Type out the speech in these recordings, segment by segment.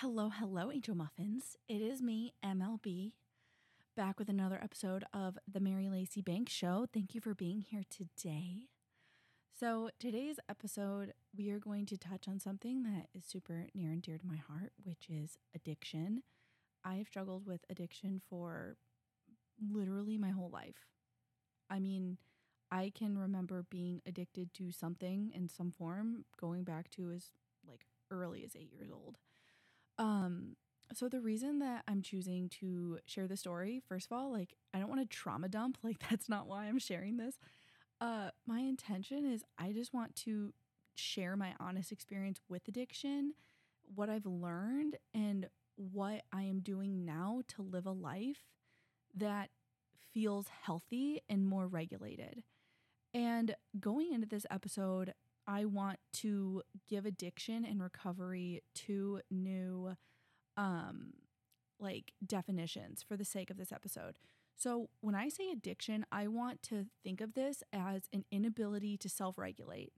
Hello, hello, Angel Muffins. It is me, MLB, back with another episode of the Mary Lacey Bank Show. Thank you for being here today. So, today's episode, we are going to touch on something that is super near and dear to my heart, which is addiction. I have struggled with addiction for literally my whole life. I mean, I can remember being addicted to something in some form going back to as like early as eight years old. Um, so the reason that I'm choosing to share the story, first of all, like I don't want to trauma dump, like that's not why I'm sharing this. Uh, my intention is I just want to share my honest experience with addiction, what I've learned, and what I am doing now to live a life that feels healthy and more regulated. And going into this episode, I want to give addiction and recovery two new um like definitions for the sake of this episode. So, when I say addiction, I want to think of this as an inability to self-regulate.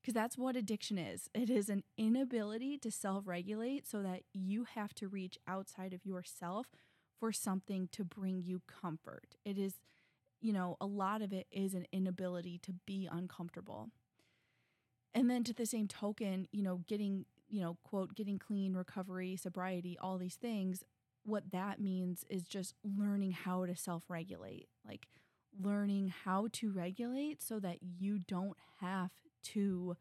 Because that's what addiction is. It is an inability to self regulate so that you have to reach outside of yourself for something to bring you comfort. It is, you know, a lot of it is an inability to be uncomfortable. And then to the same token, you know, getting, you know, quote, getting clean, recovery, sobriety, all these things, what that means is just learning how to self regulate, like learning how to regulate so that you don't have to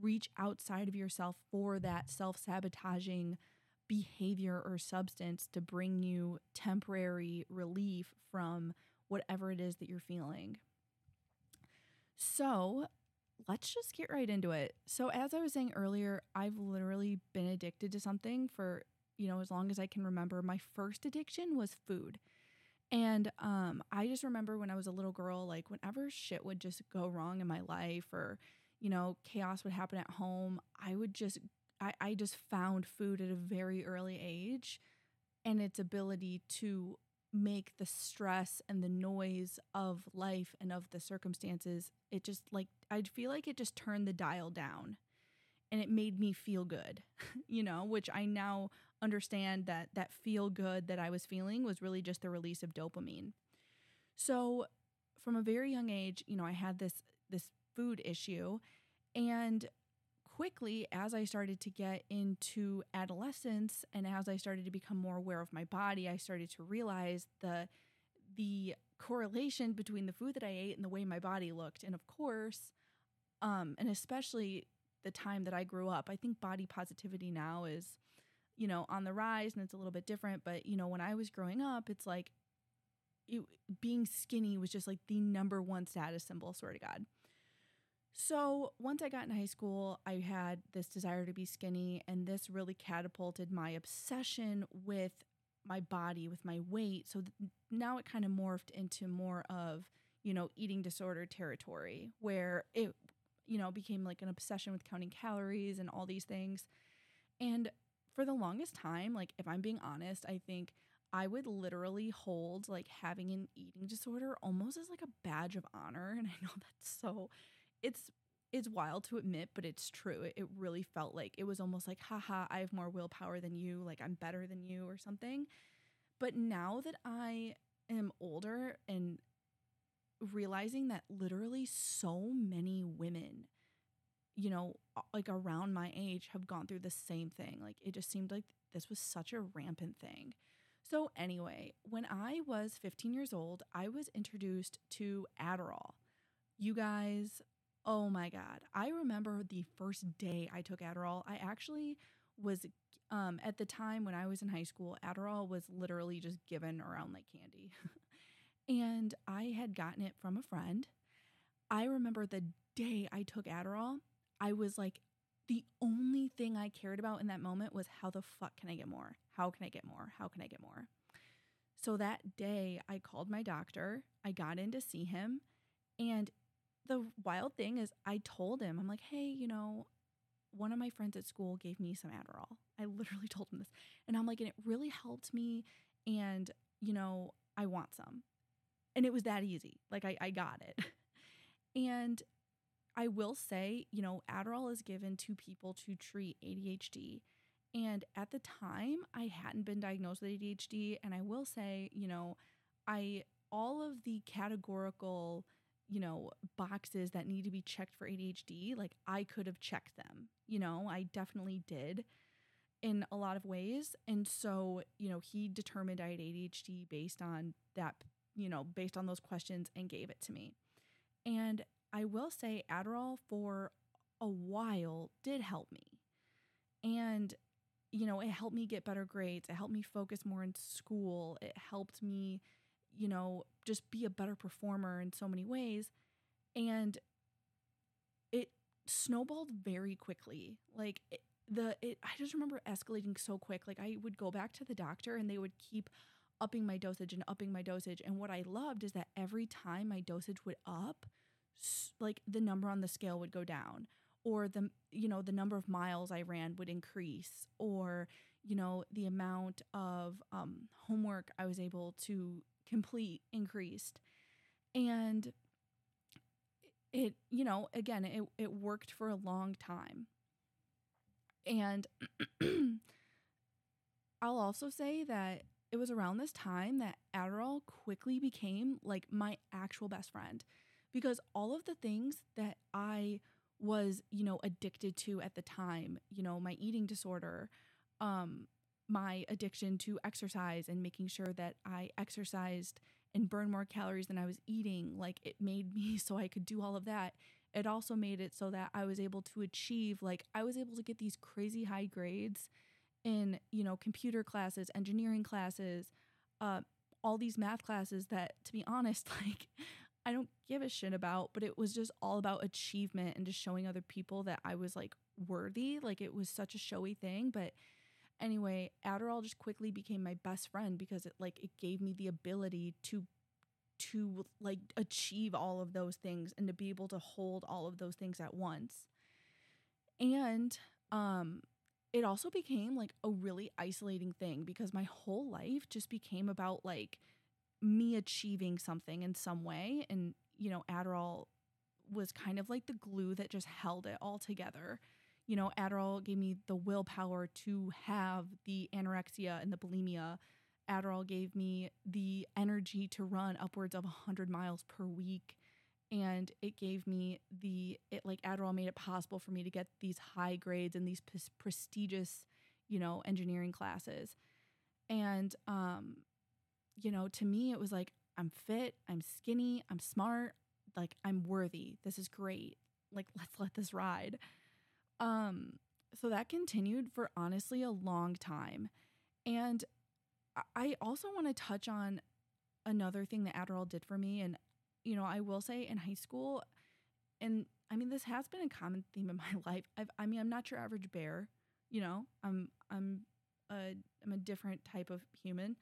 reach outside of yourself for that self sabotaging behavior or substance to bring you temporary relief from whatever it is that you're feeling. So, let's just get right into it. So, as I was saying earlier, I've literally been addicted to something for, you know, as long as I can remember. My first addiction was food. And um, I just remember when I was a little girl, like whenever shit would just go wrong in my life or, you know, chaos would happen at home, I would just, I, I just found food at a very early age and its ability to make the stress and the noise of life and of the circumstances, it just like, I feel like it just turned the dial down and it made me feel good, you know, which I now understand that that feel good that I was feeling was really just the release of dopamine. So, from a very young age, you know, I had this this food issue and quickly as I started to get into adolescence and as I started to become more aware of my body, I started to realize the the correlation between the food that I ate and the way my body looked. And of course, um, and especially the time that I grew up, I think body positivity now is, you know, on the rise and it's a little bit different. But, you know, when I was growing up, it's like it, being skinny was just like the number one status symbol, swear to God. So once I got in high school, I had this desire to be skinny, and this really catapulted my obsession with my body, with my weight. So th- now it kind of morphed into more of, you know, eating disorder territory where it, you know, became like an obsession with counting calories and all these things. And for the longest time, like if I'm being honest, I think I would literally hold like having an eating disorder almost as like a badge of honor. And I know that's so it's it's wild to admit, but it's true. It, it really felt like it was almost like, haha, I have more willpower than you, like I'm better than you or something. But now that I am older and realizing that literally so many women, you know, like around my age have gone through the same thing. Like it just seemed like this was such a rampant thing. So, anyway, when I was 15 years old, I was introduced to Adderall. You guys, Oh my God. I remember the first day I took Adderall. I actually was, um, at the time when I was in high school, Adderall was literally just given around like candy. and I had gotten it from a friend. I remember the day I took Adderall, I was like, the only thing I cared about in that moment was how the fuck can I get more? How can I get more? How can I get more? So that day, I called my doctor. I got in to see him, and the wild thing is, I told him, I'm like, hey, you know, one of my friends at school gave me some Adderall. I literally told him this. And I'm like, and it really helped me. And, you know, I want some. And it was that easy. Like, I, I got it. and I will say, you know, Adderall is given to people to treat ADHD. And at the time, I hadn't been diagnosed with ADHD. And I will say, you know, I, all of the categorical, you know, boxes that need to be checked for ADHD, like I could have checked them. You know, I definitely did in a lot of ways. And so, you know, he determined I had ADHD based on that, you know, based on those questions and gave it to me. And I will say Adderall for a while did help me. And, you know, it helped me get better grades. It helped me focus more in school. It helped me, you know, just be a better performer in so many ways. And it snowballed very quickly. Like, it, the it I just remember escalating so quick. Like I would go back to the doctor and they would keep upping my dosage and upping my dosage. And what I loved is that every time my dosage would up, like the number on the scale would go down or the you know the number of miles I ran would increase or you know the amount of um, homework I was able to complete increased. And it you know again it, it worked for a long time. And I'll also say that it was around this time that Adderall quickly became like my actual best friend. Because all of the things that I was, you know, addicted to at the time, you know, my eating disorder, um, my addiction to exercise and making sure that I exercised and burned more calories than I was eating, like it made me so I could do all of that it also made it so that I was able to achieve like I was able to get these crazy high grades in, you know, computer classes, engineering classes, uh, all these math classes that to be honest, like I don't give a shit about, but it was just all about achievement and just showing other people that I was like worthy. Like it was such a showy thing, but anyway, Adderall just quickly became my best friend because it like it gave me the ability to to like achieve all of those things and to be able to hold all of those things at once. And um it also became like a really isolating thing because my whole life just became about like me achieving something in some way and you know Adderall was kind of like the glue that just held it all together. You know, Adderall gave me the willpower to have the anorexia and the bulimia Adderall gave me the energy to run upwards of 100 miles per week and it gave me the it like Adderall made it possible for me to get these high grades in these p- prestigious, you know, engineering classes. And um you know, to me it was like I'm fit, I'm skinny, I'm smart, like I'm worthy. This is great. Like let's let this ride. Um so that continued for honestly a long time. And I also want to touch on another thing that Adderall did for me. And, you know, I will say in high school, and I mean, this has been a common theme in my life. I've, I mean, I'm not your average bear, you know, I'm, I'm a, I'm a different type of human.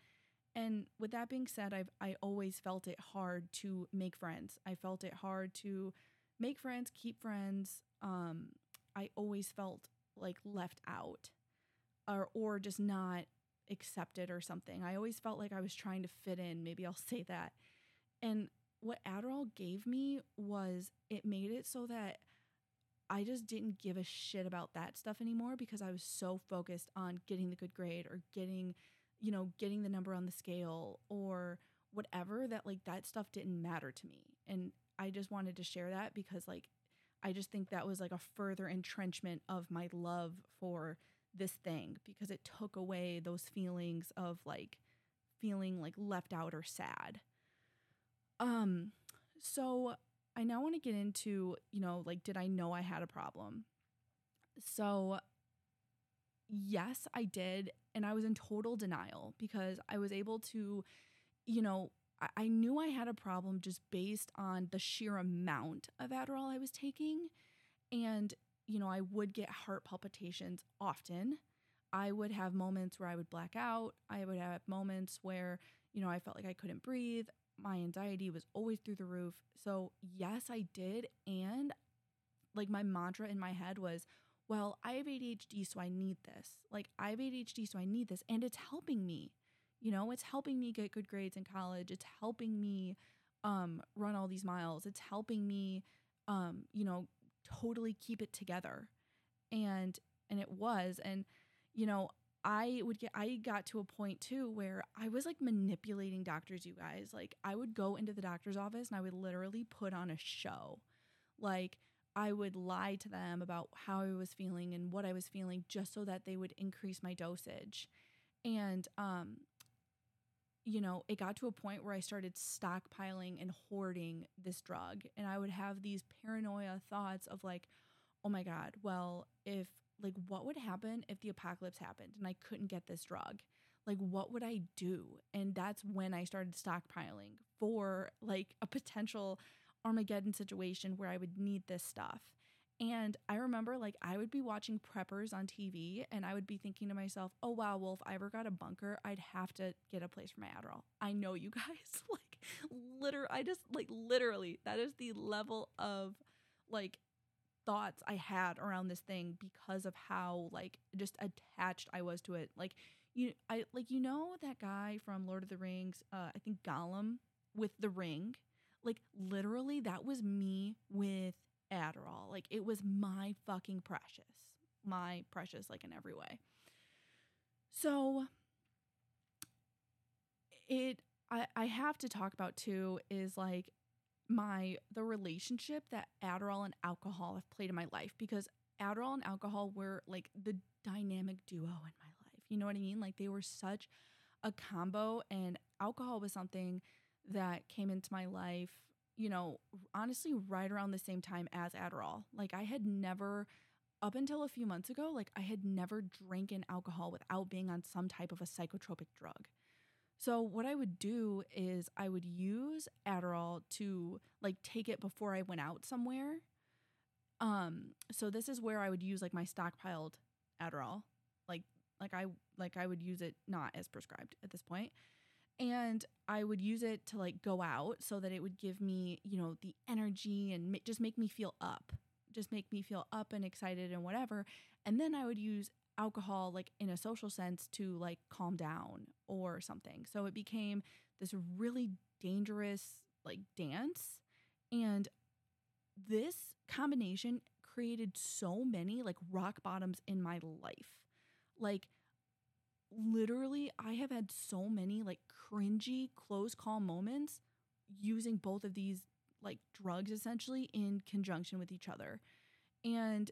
And with that being said, I've, I always felt it hard to make friends. I felt it hard to make friends, keep friends. Um, I always felt like left out or, or just not accepted or something. I always felt like I was trying to fit in. Maybe I'll say that. And what Adderall gave me was it made it so that I just didn't give a shit about that stuff anymore because I was so focused on getting the good grade or getting, you know, getting the number on the scale or whatever that like that stuff didn't matter to me. And I just wanted to share that because like I just think that was like a further entrenchment of my love for this thing because it took away those feelings of like feeling like left out or sad. Um so I now want to get into, you know, like did I know I had a problem? So yes, I did and I was in total denial because I was able to you know, I, knew I had a problem just based on the sheer amount of Adderall I was taking and you know, I would get heart palpitations often. I would have moments where I would black out. I would have moments where, you know, I felt like I couldn't breathe. My anxiety was always through the roof. So, yes, I did. And like my mantra in my head was, well, I have ADHD, so I need this. Like, I have ADHD, so I need this. And it's helping me. You know, it's helping me get good grades in college. It's helping me um, run all these miles. It's helping me, um, you know, totally keep it together. And and it was and you know, I would get I got to a point too where I was like manipulating doctors, you guys. Like I would go into the doctor's office and I would literally put on a show. Like I would lie to them about how I was feeling and what I was feeling just so that they would increase my dosage. And um you know, it got to a point where I started stockpiling and hoarding this drug and I would have these paranoia thoughts of like, "Oh my god, well, if like what would happen if the apocalypse happened and I couldn't get this drug? Like what would I do? And that's when I started stockpiling for like a potential Armageddon situation where I would need this stuff. And I remember like I would be watching preppers on TV and I would be thinking to myself, "Oh wow, well if I ever got a bunker, I'd have to get a place for my Adderall." I know you guys like literally I just like literally that is the level of like thoughts I had around this thing because of how like just attached I was to it. Like you I like you know that guy from Lord of the Rings, uh I think Gollum with the ring. Like literally that was me with Adderall. Like it was my fucking precious. My precious like in every way. So it I I have to talk about too is like my the relationship that Adderall and alcohol have played in my life because Adderall and alcohol were like the dynamic duo in my life. You know what I mean? Like they were such a combo and alcohol was something that came into my life, you know, honestly right around the same time as Adderall. Like I had never up until a few months ago, like I had never drinking alcohol without being on some type of a psychotropic drug. So what I would do is I would use Adderall to like take it before I went out somewhere. Um so this is where I would use like my stockpiled Adderall. Like like I like I would use it not as prescribed at this point. And I would use it to like go out so that it would give me, you know, the energy and just make me feel up. Just make me feel up and excited and whatever. And then I would use alcohol like in a social sense to like calm down or something. So it became this really dangerous like dance and this combination created so many like rock bottoms in my life. Like literally I have had so many like cringy close call moments using both of these like drugs essentially in conjunction with each other. And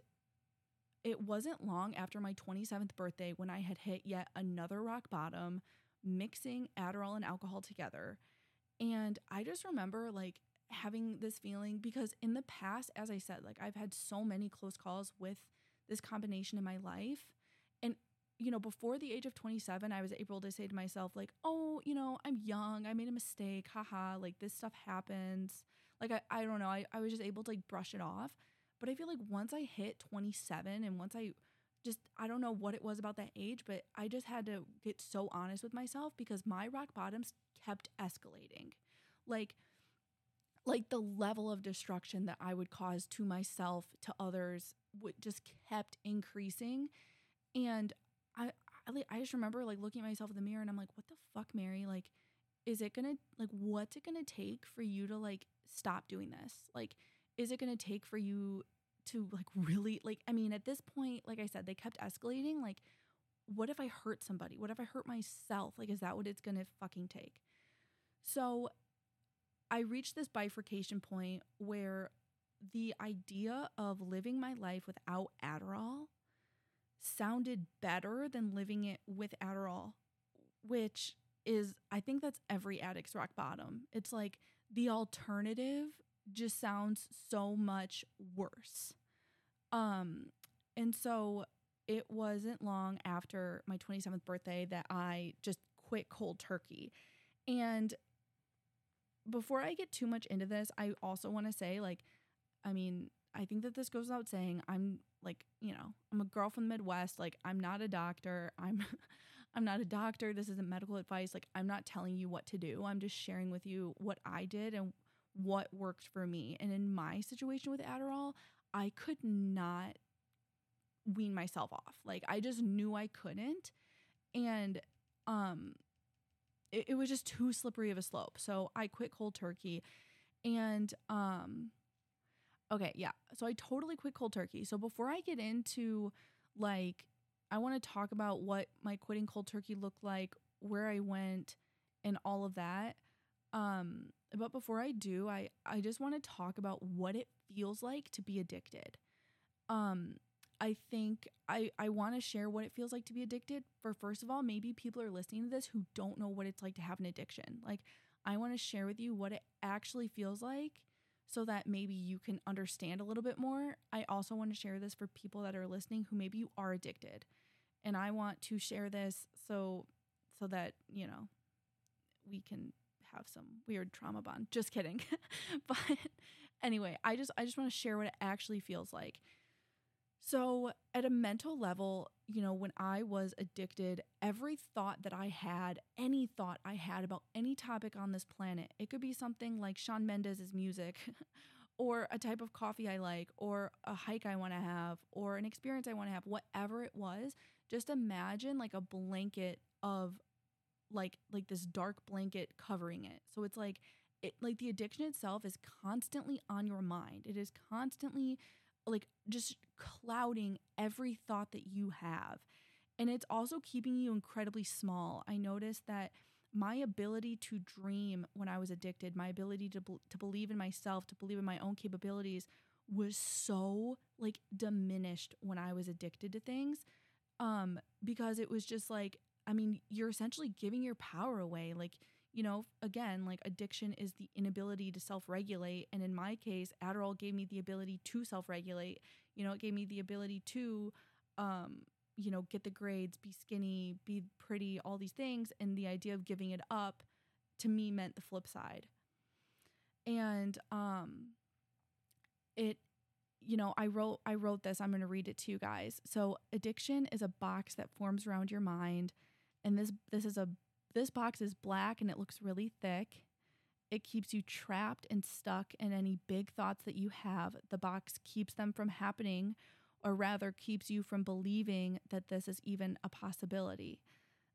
it wasn't long after my 27th birthday when I had hit yet another rock bottom, mixing Adderall and alcohol together. And I just remember like having this feeling because in the past, as I said, like I've had so many close calls with this combination in my life. You know, before the age of 27, I was able to say to myself, like, oh, you know, I'm young. I made a mistake. Haha. Like this stuff happens. Like, I, I don't know. I, I was just able to like brush it off. But I feel like once I hit 27 and once I just, I don't know what it was about that age, but I just had to get so honest with myself because my rock bottoms kept escalating. Like, like the level of destruction that I would cause to myself, to others, would just kept increasing. And I, I, I just remember like looking at myself in the mirror and I'm like, what the fuck, Mary? Like, is it gonna, like, what's it gonna take for you to like stop doing this? Like, is it to take for you to like really like I mean at this point like I said they kept escalating like what if I hurt somebody? What if I hurt myself? Like is that what it's to fucking take? So I reached this bifurcation point where the idea of living my life without Adderall sounded better than living it with Adderall, which is, I think that's every addict's rock bottom. It's like the alternative just sounds so much worse. Um, and so it wasn't long after my 27th birthday that I just quit cold turkey. And before I get too much into this, I also want to say, like, I mean, I think that this goes without saying. I'm like, you know, I'm a girl from the Midwest. Like, I'm not a doctor. I'm I'm not a doctor. This isn't medical advice. Like, I'm not telling you what to do. I'm just sharing with you what I did and what worked for me. And in my situation with Adderall, I could not wean myself off. Like I just knew I couldn't. And um it, it was just too slippery of a slope. So I quit cold turkey and um okay, yeah. So I totally quit cold turkey. So before I get into like I want to talk about what my quitting cold turkey looked like, where I went, and all of that. Um, but before I do, I I just want to talk about what it feels like to be addicted. Um, I think I I want to share what it feels like to be addicted. For first of all, maybe people are listening to this who don't know what it's like to have an addiction. Like I want to share with you what it actually feels like so that maybe you can understand a little bit more. I also want to share this for people that are listening who maybe you are addicted. And I want to share this so so that, you know, we can have some weird trauma bond. Just kidding. but anyway, I just I just want to share what it actually feels like. So, at a mental level, you know, when I was addicted, every thought that I had, any thought I had about any topic on this planet, it could be something like Shawn Mendes' music, or a type of coffee I like, or a hike I want to have, or an experience I want to have, whatever it was, just imagine like a blanket of like like this dark blanket covering it. So it's like it like the addiction itself is constantly on your mind. It is constantly like just clouding every thought that you have. And it's also keeping you incredibly small. I noticed that my ability to dream when I was addicted, my ability to to believe in myself, to believe in my own capabilities was so like diminished when I was addicted to things. Um because it was just like I mean, you're essentially giving your power away. Like you know, again, like addiction is the inability to self regulate. And in my case, Adderall gave me the ability to self regulate. You know, it gave me the ability to, um, you know, get the grades, be skinny, be pretty, all these things. And the idea of giving it up to me meant the flip side. And um, it, you know, I wrote I wrote this. I'm going to read it to you guys. So, addiction is a box that forms around your mind, and this this is a this box is black and it looks really thick. It keeps you trapped and stuck in any big thoughts that you have. The box keeps them from happening, or rather, keeps you from believing that this is even a possibility.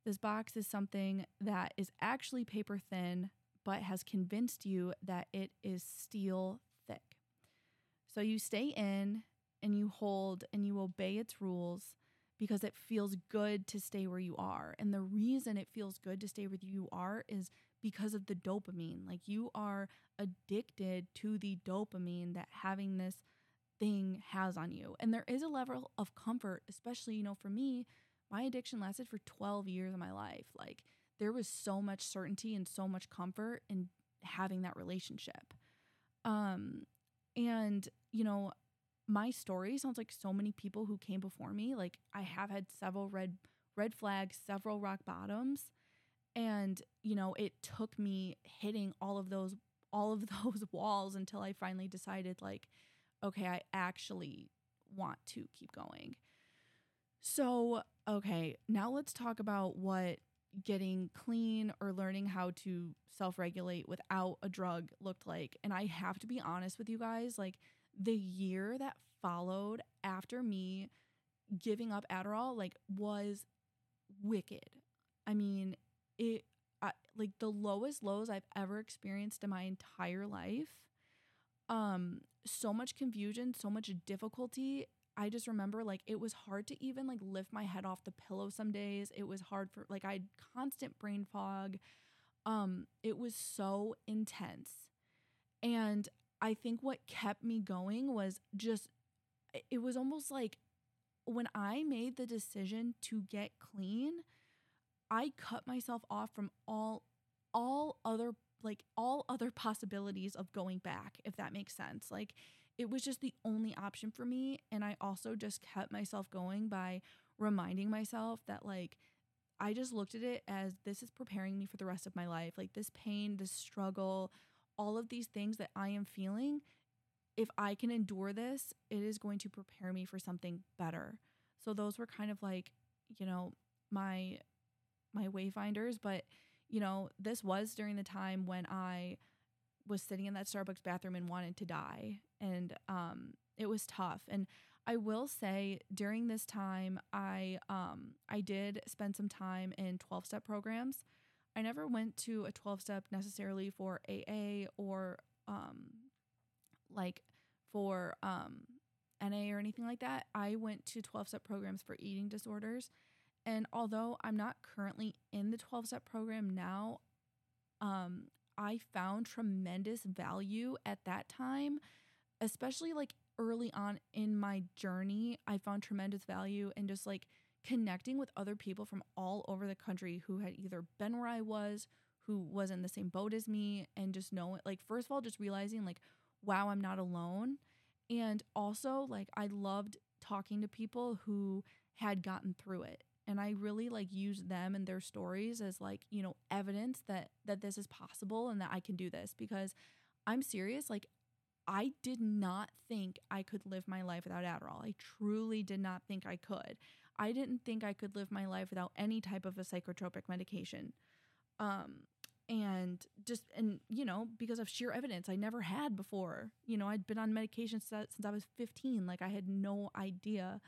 This box is something that is actually paper thin, but has convinced you that it is steel thick. So you stay in and you hold and you obey its rules because it feels good to stay where you are. And the reason it feels good to stay where you are is because of the dopamine. Like you are addicted to the dopamine that having this thing has on you. And there is a level of comfort, especially, you know, for me, my addiction lasted for 12 years of my life. Like there was so much certainty and so much comfort in having that relationship. Um and you know, my story sounds like so many people who came before me. Like I have had several red red flags, several rock bottoms, and you know, it took me hitting all of those all of those walls until I finally decided like okay, I actually want to keep going. So, okay, now let's talk about what getting clean or learning how to self regulate without a drug looked like. And I have to be honest with you guys, like, the year that followed after me giving up Adderall like was wicked. I mean, it I, like the lowest lows I've ever experienced in my entire life. Um so much confusion, so much difficulty. I just remember like it was hard to even like lift my head off the pillow some days. It was hard for like I had constant brain fog. Um it was so intense. And I think what kept me going was just, it was almost like when I made the decision to get clean, I cut myself off from all, all other, like all other possibilities of going back, if that makes sense. Like it was just the only option for me. And I also just kept myself going by reminding myself that, like, I just looked at it as this is preparing me for the rest of my life. Like this pain, this struggle, all of these things that I am feeling, if I can endure this, it is going to prepare me for something better. So those were kind of like, you know, my my wayfinders, but you know, this was during the time when I was sitting in that Starbucks bathroom and wanted to die. And um it was tough. And I will say during this time I um I did spend some time in 12-step programs I never went to a 12 step necessarily for AA or um, like for um, NA or anything like that. I went to 12 step programs for eating disorders. And although I'm not currently in the 12 step program now, um, I found tremendous value at that time, especially like early on in my journey. I found tremendous value and just like connecting with other people from all over the country who had either been where I was, who was in the same boat as me, and just knowing, like, first of all, just realizing, like, wow, I'm not alone. And also, like, I loved talking to people who had gotten through it and I really like use them and their stories as like, you know, evidence that that this is possible and that I can do this because I'm serious, like I did not think I could live my life without Adderall. I truly did not think I could. I didn't think I could live my life without any type of a psychotropic medication. Um and just and you know because of sheer evidence i never had before you know i'd been on medication since, i was 15 like i had no idea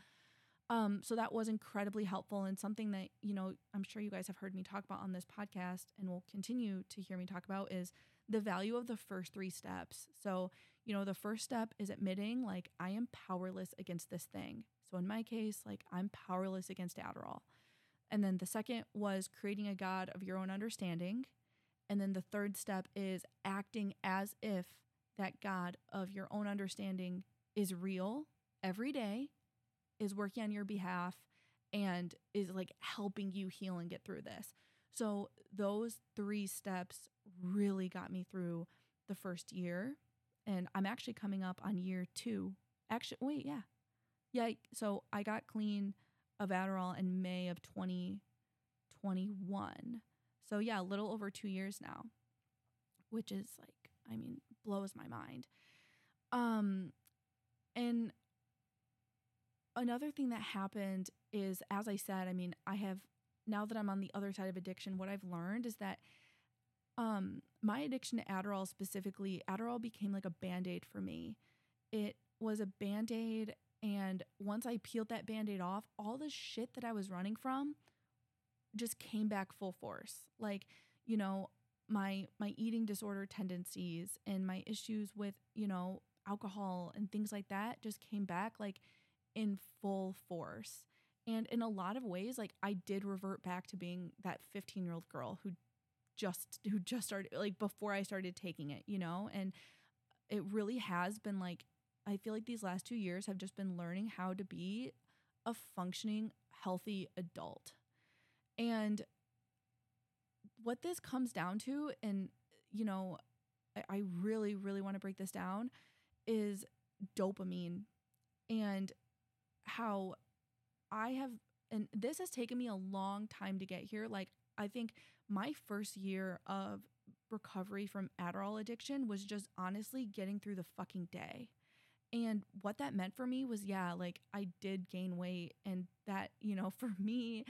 um, so that was incredibly helpful and something that, you know, I'm sure you guys have heard me talk about on this podcast and will continue to hear me talk about is the value of the first three steps. So, you know, the first step is admitting like I am powerless against this thing. So in my case, like I'm powerless against Adderall. And then the second was creating a God of your own understanding. And then the third step is acting as if that God of your own understanding is real every day is working on your behalf and is like helping you heal and get through this. So those three steps really got me through the first year. And I'm actually coming up on year two. Actually, wait, yeah. Yeah. So I got clean of Adderall in May of 2021. So yeah, a little over two years now, which is like, I mean, blows my mind. Um, and another thing that happened is, as I said, I mean, I have now that I'm on the other side of addiction, what I've learned is that um, my addiction to Adderall specifically, Adderall became like a band aid for me. It was a band aid. And once I peeled that band aid off, all the shit that I was running from just came back full force. Like, you know, my my eating disorder tendencies and my issues with, you know, alcohol and things like that just came back like in full force. And in a lot of ways, like I did revert back to being that 15 year old girl who just who just started like before I started taking it, you know? And it really has been like I feel like these last two years have just been learning how to be a functioning, healthy adult. And what this comes down to, and you know, I, I really, really want to break this down, is dopamine. And how I have, and this has taken me a long time to get here. Like, I think my first year of recovery from Adderall addiction was just honestly getting through the fucking day. And what that meant for me was, yeah, like I did gain weight, and that, you know, for me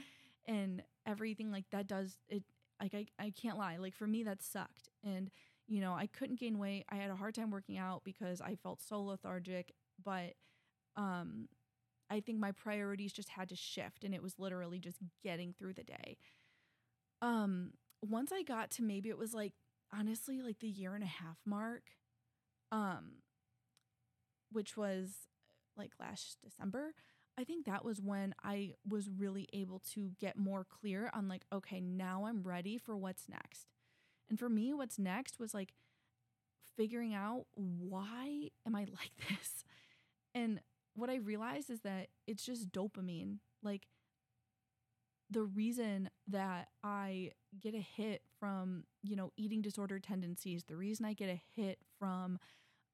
and everything like that does it, like, I, I can't lie. Like, for me, that sucked. And, you know, I couldn't gain weight. I had a hard time working out because I felt so lethargic. But, um, I think my priorities just had to shift and it was literally just getting through the day. Um once I got to maybe it was like honestly like the year and a half mark um which was like last December, I think that was when I was really able to get more clear on like okay, now I'm ready for what's next. And for me what's next was like figuring out why am I like this? And what I realized is that it's just dopamine. Like the reason that I get a hit from, you know, eating disorder tendencies, the reason I get a hit from,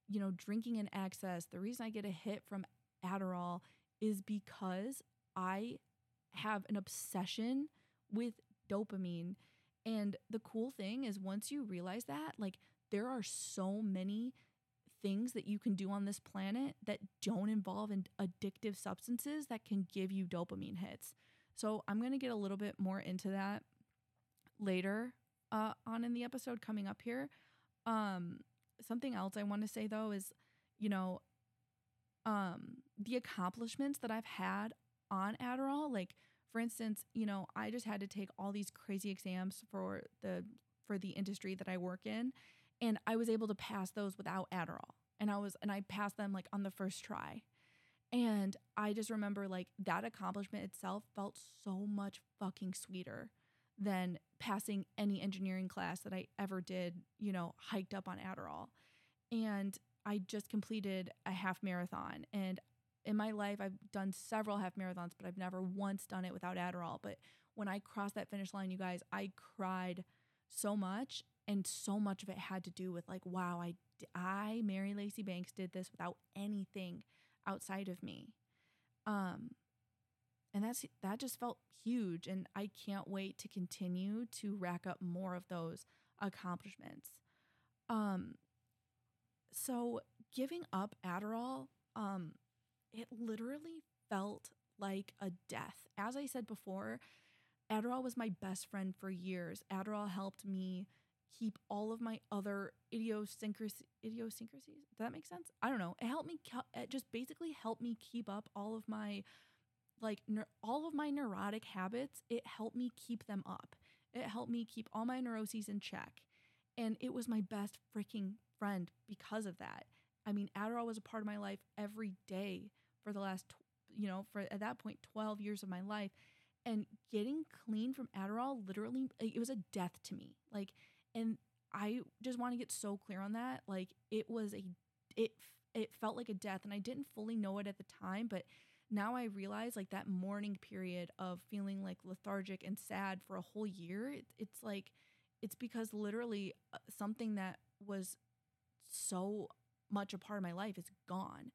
you know, drinking in excess, the reason I get a hit from Adderall is because I have an obsession with dopamine. And the cool thing is once you realize that, like there are so many things that you can do on this planet that don't involve in addictive substances that can give you dopamine hits. So I'm going to get a little bit more into that later uh, on in the episode coming up here. Um, something else I want to say though is, you know, um, the accomplishments that I've had on Adderall, like for instance, you know, I just had to take all these crazy exams for the for the industry that I work in and I was able to pass those without Adderall. And I was and I passed them like on the first try. And I just remember like that accomplishment itself felt so much fucking sweeter than passing any engineering class that I ever did, you know, hiked up on Adderall. And I just completed a half marathon. And in my life, I've done several half marathons, but I've never once done it without Adderall. But when I crossed that finish line, you guys, I cried so much. And so much of it had to do with like, wow, I, I, Mary Lacey Banks, did this without anything outside of me. Um, and that's that just felt huge and i can't wait to continue to rack up more of those accomplishments. Um so giving up adderall um it literally felt like a death. As i said before adderall was my best friend for years. Adderall helped me keep all of my other idiosyncrasies idiosyncrasies does that make sense? I don't know. It helped me it just basically helped me keep up all of my like all of my neurotic habits, it helped me keep them up. It helped me keep all my neuroses in check. And it was my best freaking friend because of that. I mean, Adderall was a part of my life every day for the last, you know, for at that point, 12 years of my life. And getting clean from Adderall literally, it was a death to me. Like, and I just want to get so clear on that. Like, it was a, it, it felt like a death. And I didn't fully know it at the time, but now I realize like that mourning period of feeling like lethargic and sad for a whole year, it, it's like, it's because literally uh, something that was so much a part of my life is gone.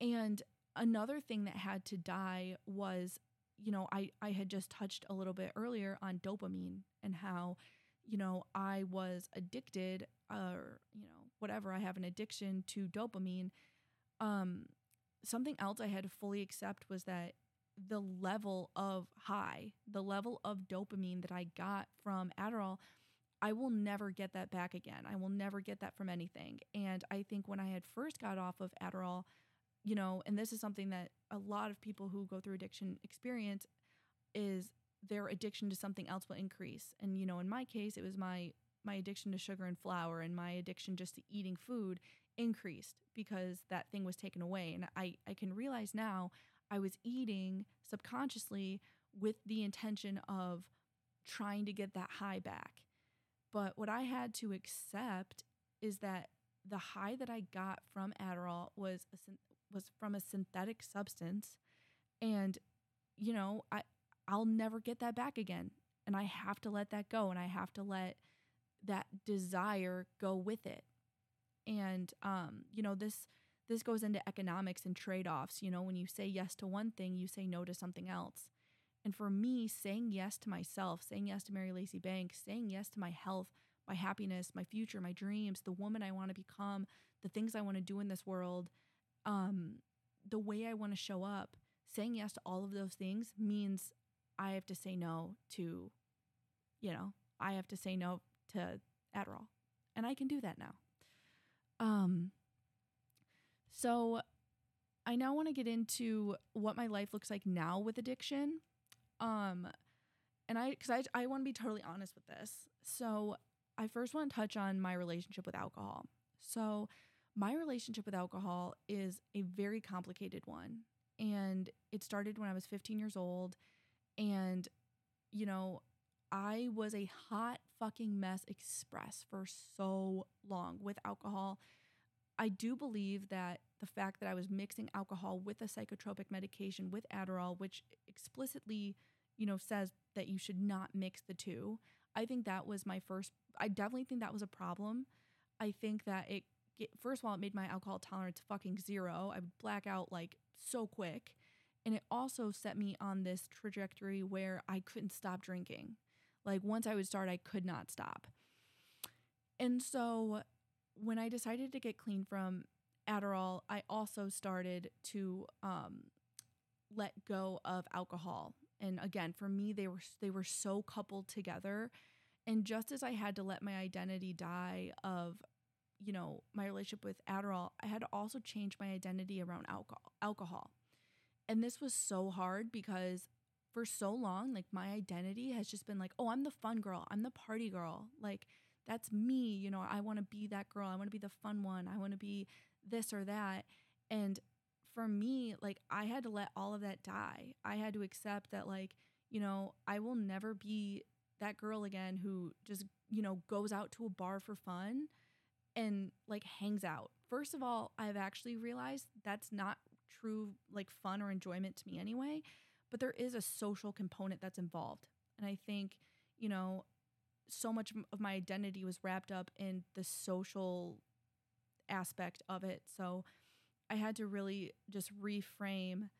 And another thing that had to die was, you know, I, I had just touched a little bit earlier on dopamine and how, you know, I was addicted or, you know, whatever, I have an addiction to dopamine. Um, something else I had to fully accept was that the level of high, the level of dopamine that I got from Adderall, I will never get that back again. I will never get that from anything. And I think when I had first got off of Adderall, you know, and this is something that a lot of people who go through addiction experience is their addiction to something else will increase. And you know, in my case, it was my my addiction to sugar and flour and my addiction just to eating food increased because that thing was taken away. And I, I can realize now I was eating subconsciously with the intention of trying to get that high back. But what I had to accept is that the high that I got from Adderall was a, was from a synthetic substance and you know, I I'll never get that back again and I have to let that go and I have to let that desire go with it and um, you know this this goes into economics and trade-offs you know when you say yes to one thing you say no to something else. And for me saying yes to myself saying yes to mary lacey banks saying yes to my health my happiness my future my dreams the woman i want to become the things i want to do in this world um, the way i want to show up saying yes to all of those things means i have to say no to you know i have to say no to adderall. And i can do that now um, so I now want to get into what my life looks like now with addiction. Um, and I, cause I, I want to be totally honest with this. So I first want to touch on my relationship with alcohol. So my relationship with alcohol is a very complicated one. And it started when I was 15 years old. And, you know, I was a hot fucking mess express for so long with alcohol. I do believe that the fact that I was mixing alcohol with a psychotropic medication with Adderall, which explicitly, you know, says that you should not mix the two. I think that was my first I definitely think that was a problem. I think that it first of all it made my alcohol tolerance fucking zero. I would black out like so quick. And it also set me on this trajectory where I couldn't stop drinking. Like once I would start, I could not stop. And so when I decided to get clean from Adderall, I also started to um, let go of alcohol. And again, for me, they were they were so coupled together. And just as I had to let my identity die of, you know, my relationship with Adderall, I had to also change my identity around alcohol. Alcohol, and this was so hard because for so long, like my identity has just been like, oh, I'm the fun girl. I'm the party girl. Like, that's me. You know, I want to be that girl. I want to be the fun one. I want to be this or that. And for me, like I had to let all of that die. I had to accept that like, you know, I will never be that girl again who just, you know, goes out to a bar for fun and like hangs out. First of all, I've actually realized that's not true like fun or enjoyment to me anyway, but there is a social component that's involved. And I think, you know, so much of my identity was wrapped up in the social aspect of it. So I had to really just reframe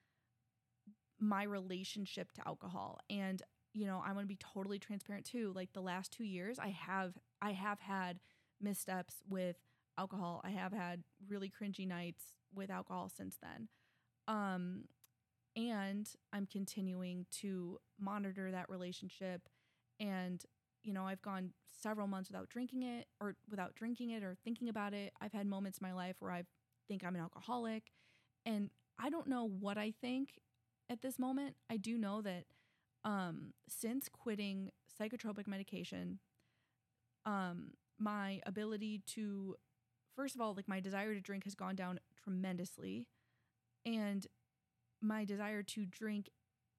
my relationship to alcohol. And, you know, I want to be totally transparent too. Like the last 2 years I have I have had missteps with alcohol. I have had really cringy nights with alcohol since then. Um and I'm continuing to monitor that relationship and you know, I've gone several months without drinking it or without drinking it or thinking about it. I've had moments in my life where I think I'm an alcoholic and I don't know what I think at this moment. I do know that um, since quitting psychotropic medication, um, my ability to, first of all, like my desire to drink has gone down tremendously. And my desire to drink,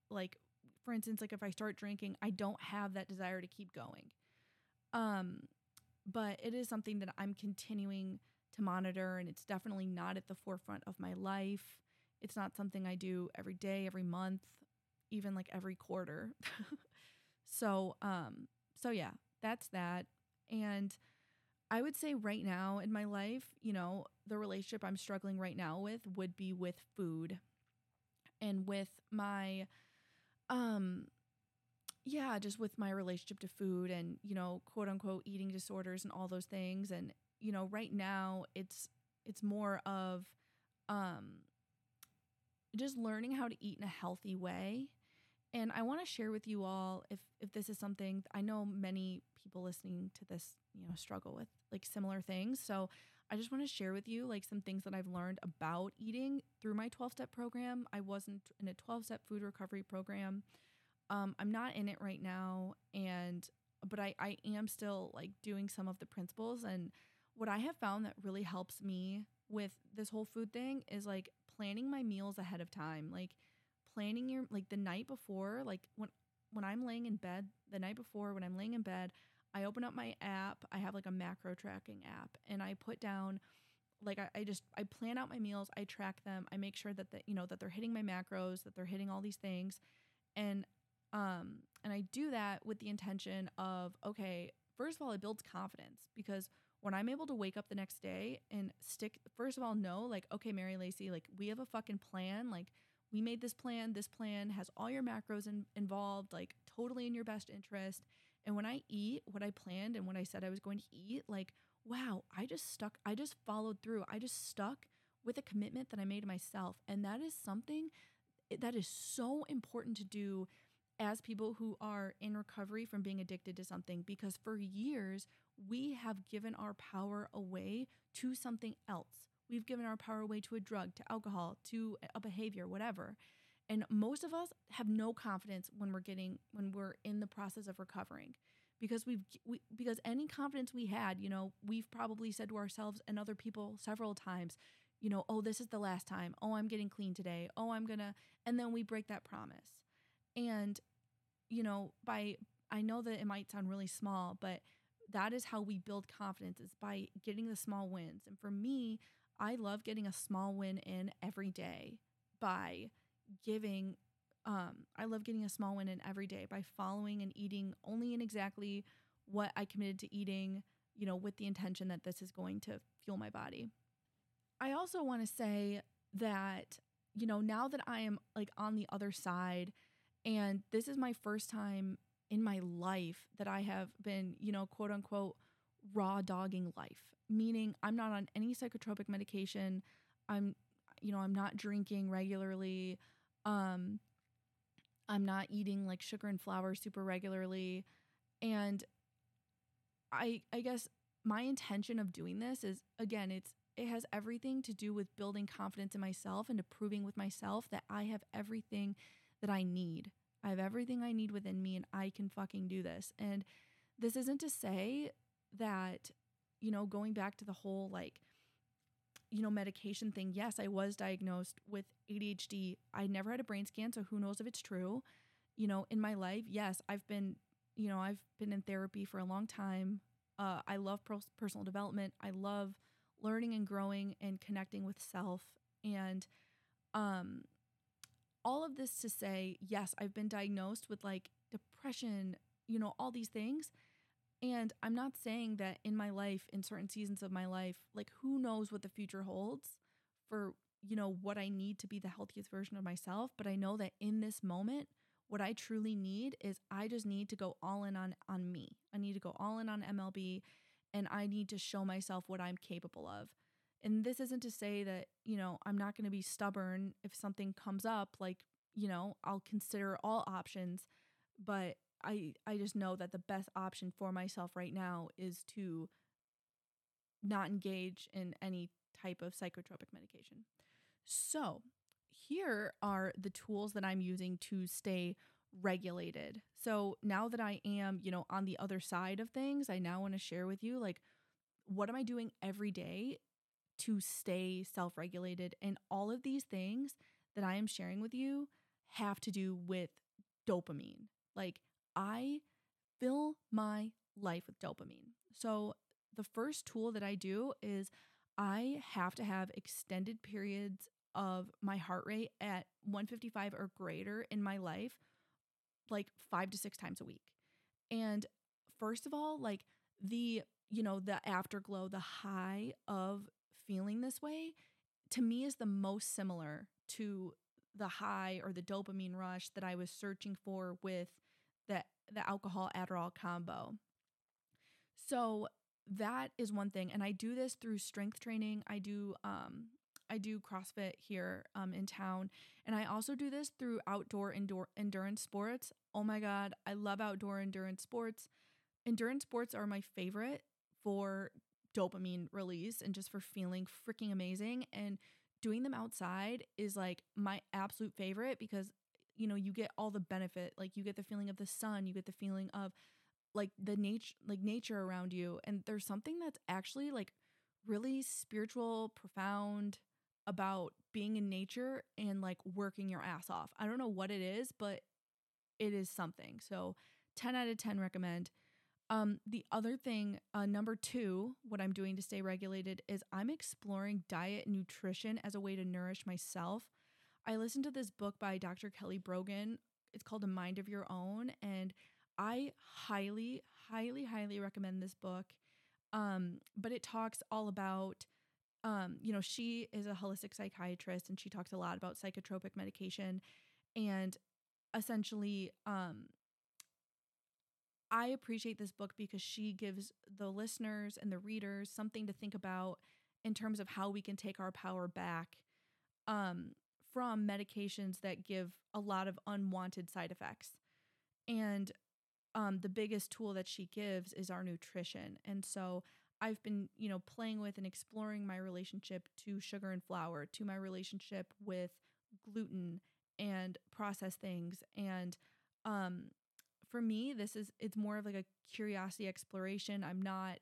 like for instance, like if I start drinking, I don't have that desire to keep going. Um, but it is something that I'm continuing to monitor, and it's definitely not at the forefront of my life. It's not something I do every day, every month, even like every quarter. so, um, so yeah, that's that. And I would say right now in my life, you know, the relationship I'm struggling right now with would be with food and with my um yeah, just with my relationship to food and, you know, quote unquote eating disorders and all those things and you know, right now it's it's more of um just learning how to eat in a healthy way. And I want to share with you all if if this is something I know many people listening to this, you know, struggle with like similar things. So I just want to share with you like some things that I've learned about eating through my 12 step program. I wasn't in a 12 step food recovery program. Um, I'm not in it right now. And, but I, I am still like doing some of the principles. And what I have found that really helps me with this whole food thing is like planning my meals ahead of time. Like planning your, like the night before, like when, when I'm laying in bed, the night before, when I'm laying in bed, I open up my app. I have like a macro tracking app and I put down like I, I, just I plan out my meals, I track them, I make sure that the, you know that they're hitting my macros, that they're hitting all these things. And um and I do that with the intention of okay, first of all, it builds confidence because when I'm able to wake up the next day and stick first of all know like okay, Mary Lacey, like we have a fucking plan, like we made this plan, this plan has all your macros in, involved, like totally in your best interest and when I eat what I planned and what I said I was going to eat, like, wow, I just stuck, I just followed through. I just stuck with a commitment that I made to myself. And that is something eh, that is so important to do as people who are in recovery from being addicted to something because for years we have given our power away to something else. We've given our power away to a drug, to alcohol, to a behavior, whatever. And most of us have no confidence when we're getting when we're in the process of recovering because we've we, because any confidence we had, you know, we've probably said to ourselves and other people several times, you know, oh, this is the last time. Oh, I'm getting clean today. Oh, I'm going to and then we break that promise. And you know, by I know that it might sound really small, but that is how we build confidence is by getting the small wins. And for me, I love getting a small win in every day by giving um, I love getting a small win in every day by following and eating only in exactly what I committed to eating, you know, with the intention that this is going to fuel my body. I also want to say that, you know, now that I am like on the other side, and this is my first time in my life that I have been, you know, quote unquote, raw dogging life, meaning I'm not on any psychotropic medication. I'm, you know, I'm not drinking regularly. Um, I'm not eating like sugar and flour super regularly. And I I guess my intention of doing this is again, it's it has everything to do with building confidence in myself and to proving with myself that I have everything that I need. I have everything I need within me and I can fucking do this. And this isn't to say that, you know, going back to the whole like you know, medication thing, yes, I was diagnosed with ADHD. I never had a brain scan, so who knows if it's true. You know, in my life, yes, I've been, you know, I've been in therapy for a long time. Uh, I love personal development. I love learning and growing and connecting with self. And um, all of this to say, yes, I've been diagnosed with like depression, you know, all these things. And I'm not saying that in my life, in certain seasons of my life, like who knows what the future holds for, you know, what I need to be the healthiest version of myself. But I know that in this moment, what I truly need is I just need to go all in on on me. I need to go all in on MLB and I need to show myself what I'm capable of. And this isn't to say that, you know, I'm not going to be stubborn if something comes up like, you know, I'll consider all options, but I I just know that the best option for myself right now is to not engage in any type of psychotropic medication. So, here are the tools that I'm using to stay regulated. So, now that I am, you know, on the other side of things, I now want to share with you like what am I doing every day to stay self-regulated and all of these things that I am sharing with you have to do with dopamine. Like I fill my life with dopamine. So, the first tool that I do is I have to have extended periods of my heart rate at 155 or greater in my life, like five to six times a week. And first of all, like the, you know, the afterglow, the high of feeling this way to me is the most similar to the high or the dopamine rush that I was searching for with the alcohol Adderall combo. So that is one thing and I do this through strength training. I do um I do CrossFit here um in town and I also do this through outdoor indoor endurance sports. Oh my god, I love outdoor endurance sports. Endurance sports are my favorite for dopamine release and just for feeling freaking amazing and doing them outside is like my absolute favorite because you know you get all the benefit like you get the feeling of the sun you get the feeling of like the nature like nature around you and there's something that's actually like really spiritual profound about being in nature and like working your ass off. I don't know what it is but it is something. So 10 out of 10 recommend. Um the other thing uh number 2 what i'm doing to stay regulated is i'm exploring diet and nutrition as a way to nourish myself I listened to this book by Dr. Kelly Brogan. It's called A Mind of Your Own. And I highly, highly, highly recommend this book. Um, but it talks all about, um, you know, she is a holistic psychiatrist and she talks a lot about psychotropic medication. And essentially, um, I appreciate this book because she gives the listeners and the readers something to think about in terms of how we can take our power back um, from medications that give a lot of unwanted side effects. And um, the biggest tool that she gives is our nutrition. And so I've been, you know, playing with and exploring my relationship to sugar and flour, to my relationship with gluten and processed things. And um, for me, this is it's more of like a curiosity exploration. I'm not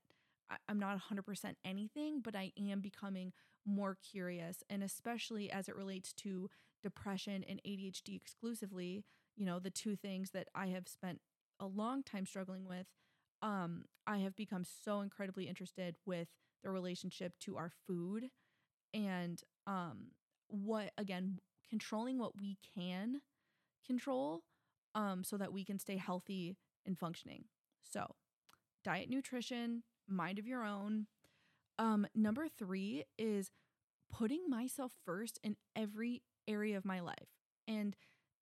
I'm not 100% anything, but I am becoming more curious. And especially as it relates to depression and ADHD exclusively, you know, the two things that I have spent a long time struggling with, um, I have become so incredibly interested with the relationship to our food and um, what, again, controlling what we can control um, so that we can stay healthy and functioning. So, diet, nutrition, mind of your own, um, number three is putting myself first in every area of my life. And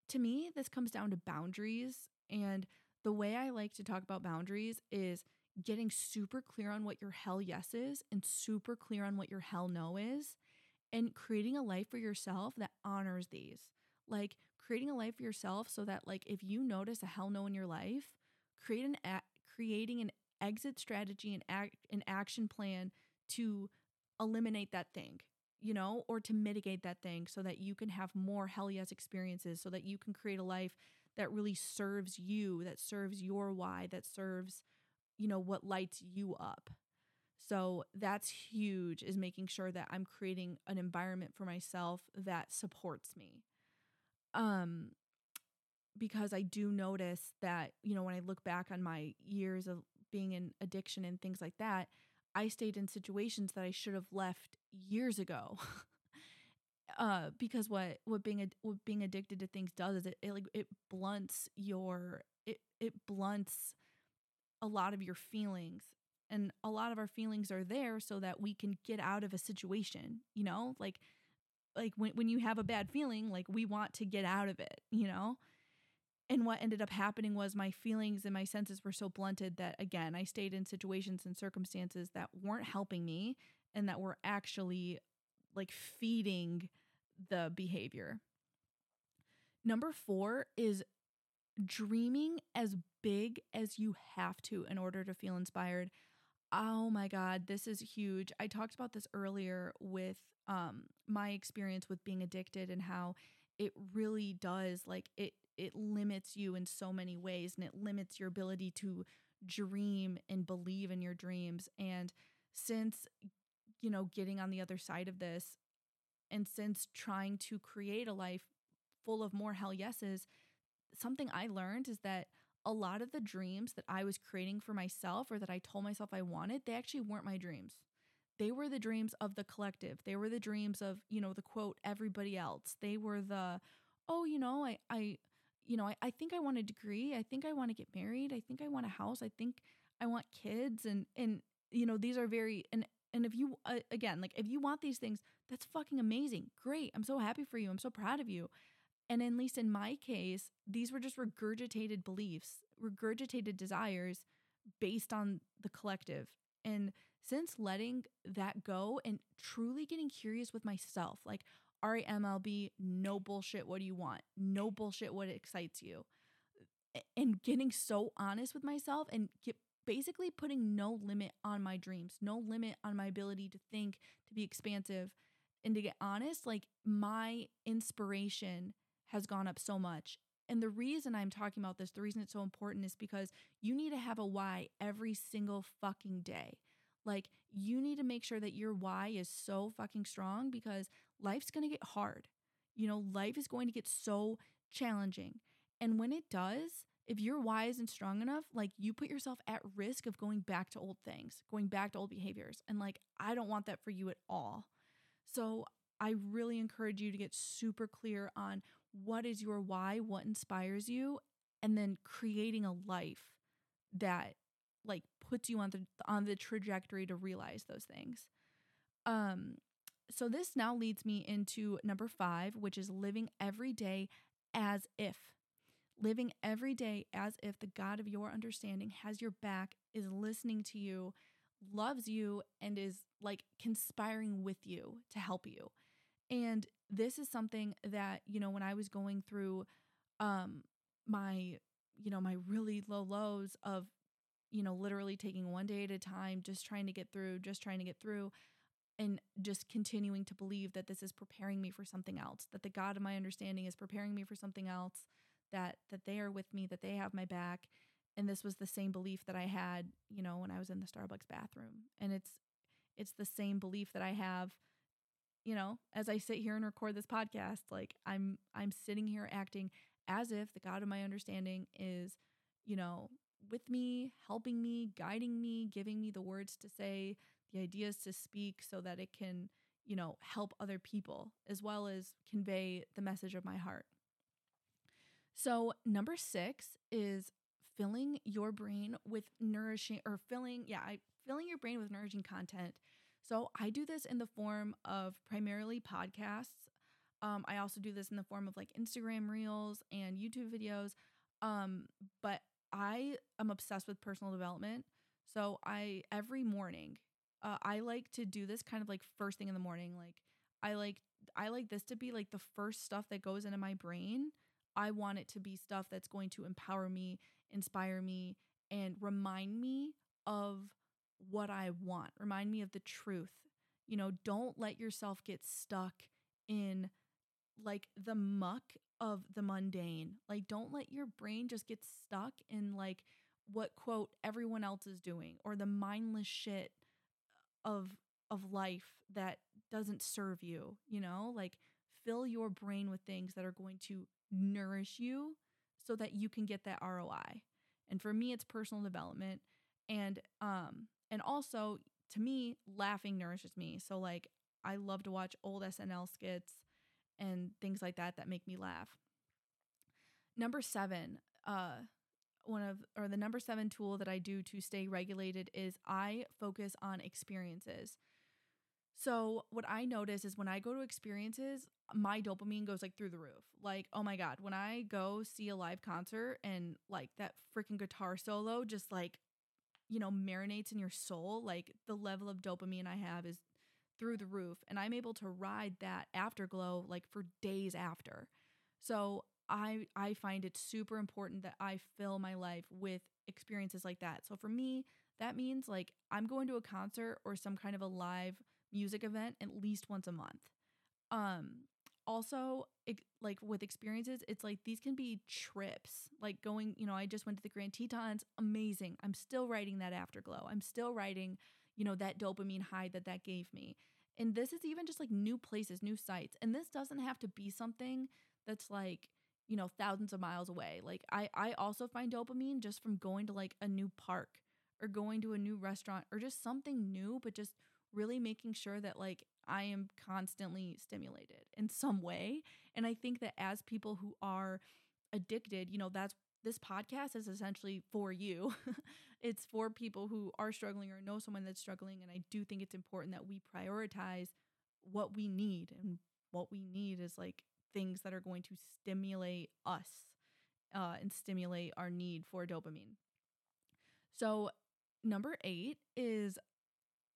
to me, this comes down to boundaries. And the way I like to talk about boundaries is getting super clear on what your hell yes is and super clear on what your hell no is, and creating a life for yourself that honors these. Like creating a life for yourself so that like if you notice a hell no in your life, create an a- creating an exit strategy and act an action plan to eliminate that thing, you know, or to mitigate that thing so that you can have more hell yes experiences, so that you can create a life that really serves you, that serves your why, that serves, you know, what lights you up. So that's huge is making sure that I'm creating an environment for myself that supports me. Um because I do notice that, you know, when I look back on my years of being in addiction and things like that, I stayed in situations that I should have left years ago. uh because what what being ad- what being addicted to things does is it, it like it blunts your it it blunts a lot of your feelings and a lot of our feelings are there so that we can get out of a situation you know like like when, when you have a bad feeling like we want to get out of it you know and what ended up happening was my feelings and my senses were so blunted that again i stayed in situations and circumstances that weren't helping me and that were actually like feeding the behavior number 4 is dreaming as big as you have to in order to feel inspired Oh my God, this is huge. I talked about this earlier with um my experience with being addicted and how it really does like it it limits you in so many ways and it limits your ability to dream and believe in your dreams and since you know getting on the other side of this and since trying to create a life full of more hell yeses something I learned is that a lot of the dreams that I was creating for myself or that I told myself I wanted, they actually weren't my dreams. They were the dreams of the collective. They were the dreams of, you know, the quote, everybody else. They were the, oh, you know, I, I, you know, I, I think I want a degree. I think I want to get married. I think I want a house. I think I want kids. And, and, you know, these are very, and, and if you, uh, again, like if you want these things, that's fucking amazing. Great. I'm so happy for you. I'm so proud of you. And at least in my case, these were just regurgitated beliefs, regurgitated desires based on the collective. And since letting that go and truly getting curious with myself, like, RAMLB, no bullshit, what do you want? No bullshit, what excites you? And getting so honest with myself and get basically putting no limit on my dreams, no limit on my ability to think, to be expansive, and to get honest, like my inspiration has gone up so much. And the reason I'm talking about this, the reason it's so important is because you need to have a why every single fucking day. Like, you need to make sure that your why is so fucking strong because life's gonna get hard. You know, life is going to get so challenging. And when it does, if your why isn't strong enough, like you put yourself at risk of going back to old things, going back to old behaviors. And like, I don't want that for you at all. So I really encourage you to get super clear on what is your why, what inspires you, and then creating a life that like puts you on the on the trajectory to realize those things. Um so this now leads me into number 5, which is living every day as if living every day as if the God of your understanding has your back, is listening to you, loves you, and is like conspiring with you to help you. And this is something that, you know, when I was going through um my, you know, my really low lows of, you know, literally taking one day at a time, just trying to get through, just trying to get through and just continuing to believe that this is preparing me for something else, that the God of my understanding is preparing me for something else, that that they are with me, that they have my back. And this was the same belief that I had, you know, when I was in the Starbucks bathroom. And it's it's the same belief that I have you know, as I sit here and record this podcast, like I'm I'm sitting here acting as if the God of my understanding is, you know, with me, helping me, guiding me, giving me the words to say, the ideas to speak so that it can, you know, help other people as well as convey the message of my heart. So, number 6 is filling your brain with nourishing or filling, yeah, I, filling your brain with nourishing content so I do this in the form of primarily podcasts. Um, I also do this in the form of like Instagram reels and YouTube videos. Um, but I am obsessed with personal development. So I every morning, uh, I like to do this kind of like first thing in the morning. Like I like I like this to be like the first stuff that goes into my brain. I want it to be stuff that's going to empower me, inspire me, and remind me of what I want. Remind me of the truth. You know, don't let yourself get stuck in like the muck of the mundane. Like, don't let your brain just get stuck in like what quote everyone else is doing or the mindless shit of of life that doesn't serve you, you know? Like fill your brain with things that are going to nourish you so that you can get that ROI. And for me it's personal development and um and also to me laughing nourishes me. So like I love to watch old SNL skits and things like that that make me laugh. Number 7, uh one of or the number 7 tool that I do to stay regulated is I focus on experiences. So, what I notice is when I go to experiences, my dopamine goes like through the roof. Like, oh my God, when I go see a live concert and like that freaking guitar solo just like, you know, marinates in your soul, like the level of dopamine I have is through the roof. And I'm able to ride that afterglow like for days after. So, I I find it super important that I fill my life with experiences like that. So for me, that means like I'm going to a concert or some kind of a live music event at least once a month. Um also it, like with experiences it's like these can be trips like going you know i just went to the grand tetons amazing i'm still writing that afterglow i'm still writing you know that dopamine high that that gave me and this is even just like new places new sites and this doesn't have to be something that's like you know thousands of miles away like i i also find dopamine just from going to like a new park or going to a new restaurant or just something new but just really making sure that like I am constantly stimulated in some way. And I think that as people who are addicted, you know, that's this podcast is essentially for you. it's for people who are struggling or know someone that's struggling. And I do think it's important that we prioritize what we need. And what we need is like things that are going to stimulate us uh, and stimulate our need for dopamine. So, number eight is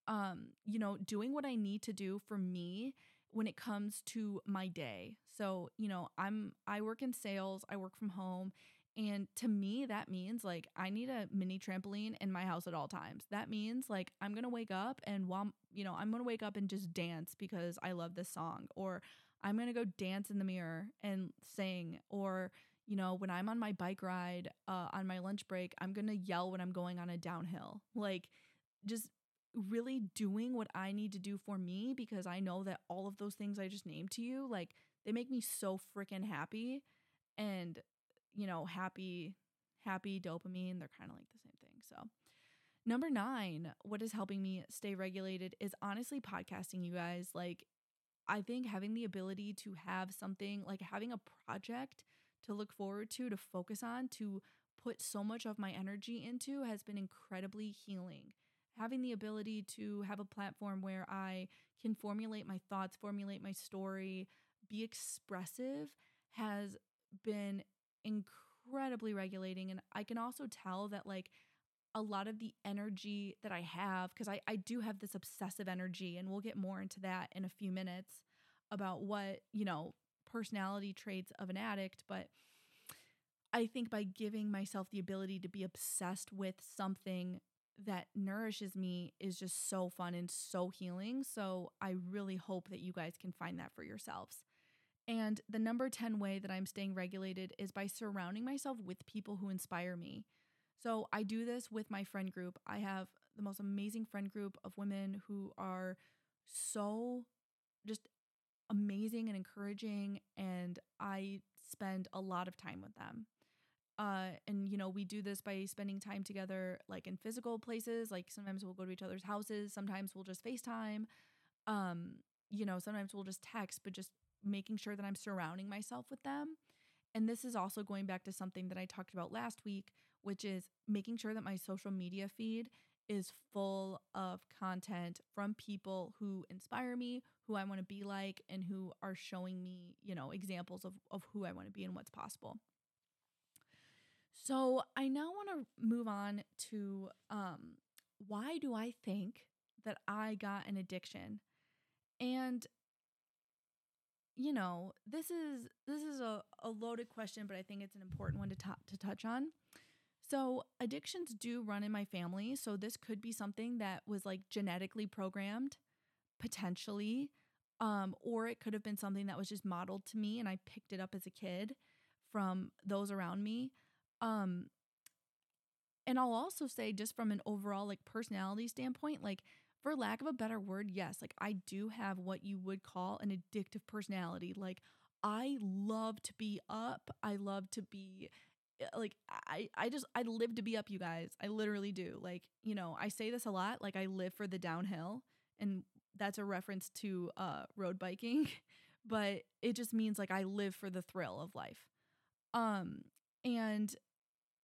um, you know, doing what I need to do for me when it comes to my day. So, you know, I'm I work in sales, I work from home, and to me that means like I need a mini trampoline in my house at all times. That means like I'm going to wake up and while, you know, I'm going to wake up and just dance because I love this song or I'm going to go dance in the mirror and sing or you know, when I'm on my bike ride uh, on my lunch break, I'm going to yell when I'm going on a downhill. Like, just really doing what I need to do for me because I know that all of those things I just named to you, like they make me so freaking happy and you know, happy happy dopamine, they're kind of like the same thing. So, number 9, what is helping me stay regulated is honestly podcasting, you guys. Like I think having the ability to have something like having a project to look forward to, to focus on, to put so much of my energy into has been incredibly healing having the ability to have a platform where I can formulate my thoughts, formulate my story, be expressive has been incredibly regulating. And I can also tell that, like, a lot of the energy that I have, because I, I do have this obsessive energy, and we'll get more into that in a few minutes about what, you know, personality traits of an addict. But I think by giving myself the ability to be obsessed with something that nourishes me is just so fun and so healing. So I really hope that you guys can find that for yourselves. And the number 10 way that I'm staying regulated is by surrounding myself with people who inspire me. So I do this with my friend group. I have the most amazing friend group of women who are so just amazing and encouraging. And I spend a lot of time with them. Uh, and you know, we do this by spending time together, like in physical places. Like sometimes we'll go to each other's houses. Sometimes we'll just FaceTime. Um, you know, sometimes we'll just text, but just making sure that I'm surrounding myself with them. And this is also going back to something that I talked about last week, which is making sure that my social media feed is full of content from people who inspire me, who I want to be like, and who are showing me, you know, examples of, of who I want to be and what's possible. So I now want to move on to um, why do I think that I got an addiction? And you know, this is this is a, a loaded question, but I think it's an important one to t- to touch on. So addictions do run in my family, so this could be something that was like genetically programmed, potentially, um, or it could have been something that was just modeled to me and I picked it up as a kid from those around me. Um and I'll also say just from an overall like personality standpoint, like for lack of a better word, yes, like I do have what you would call an addictive personality. Like I love to be up. I love to be like I I just I live to be up you guys. I literally do. Like, you know, I say this a lot, like I live for the downhill and that's a reference to uh road biking, but it just means like I live for the thrill of life. Um and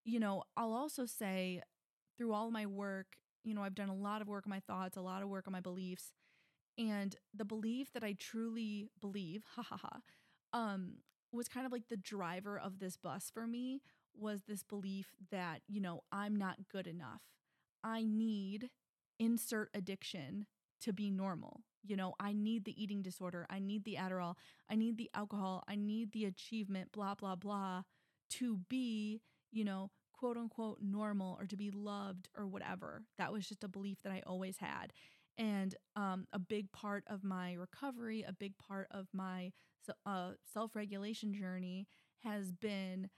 you know, I'll also say through all my work, you know, I've done a lot of work on my thoughts, a lot of work on my beliefs. And the belief that I truly believe, ha ha ha, um, was kind of like the driver of this bus for me was this belief that, you know, I'm not good enough. I need insert addiction to be normal. You know, I need the eating disorder. I need the Adderall. I need the alcohol. I need the achievement, blah, blah, blah, to be, you know, quote unquote normal or to be loved or whatever. That was just a belief that I always had. And um, a big part of my recovery, a big part of my uh, self regulation journey has been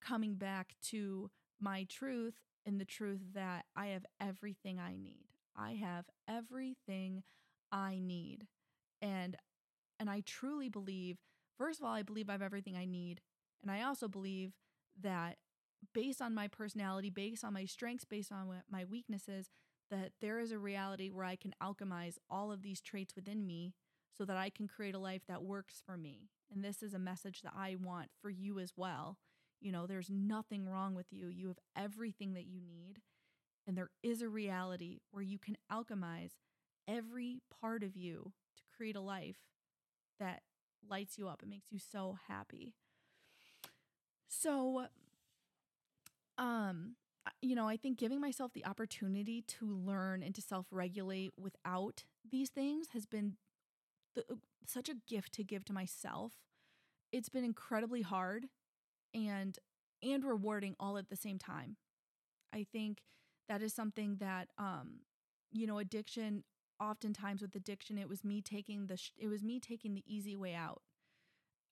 coming back to my truth and the truth that I have everything I need. I have everything I need. And and I truly believe first of all I believe I have everything I need and I also believe that based on my personality, based on my strengths, based on my weaknesses, that there is a reality where I can alchemize all of these traits within me so that I can create a life that works for me. And this is a message that I want for you as well. You know, there's nothing wrong with you. You have everything that you need. And there is a reality where you can alchemize every part of you to create a life that lights you up. It makes you so happy. So, um, you know, I think giving myself the opportunity to learn and to self regulate without these things has been the, uh, such a gift to give to myself. It's been incredibly hard and and rewarding all at the same time. I think that is something that um you know addiction oftentimes with addiction it was me taking the sh- it was me taking the easy way out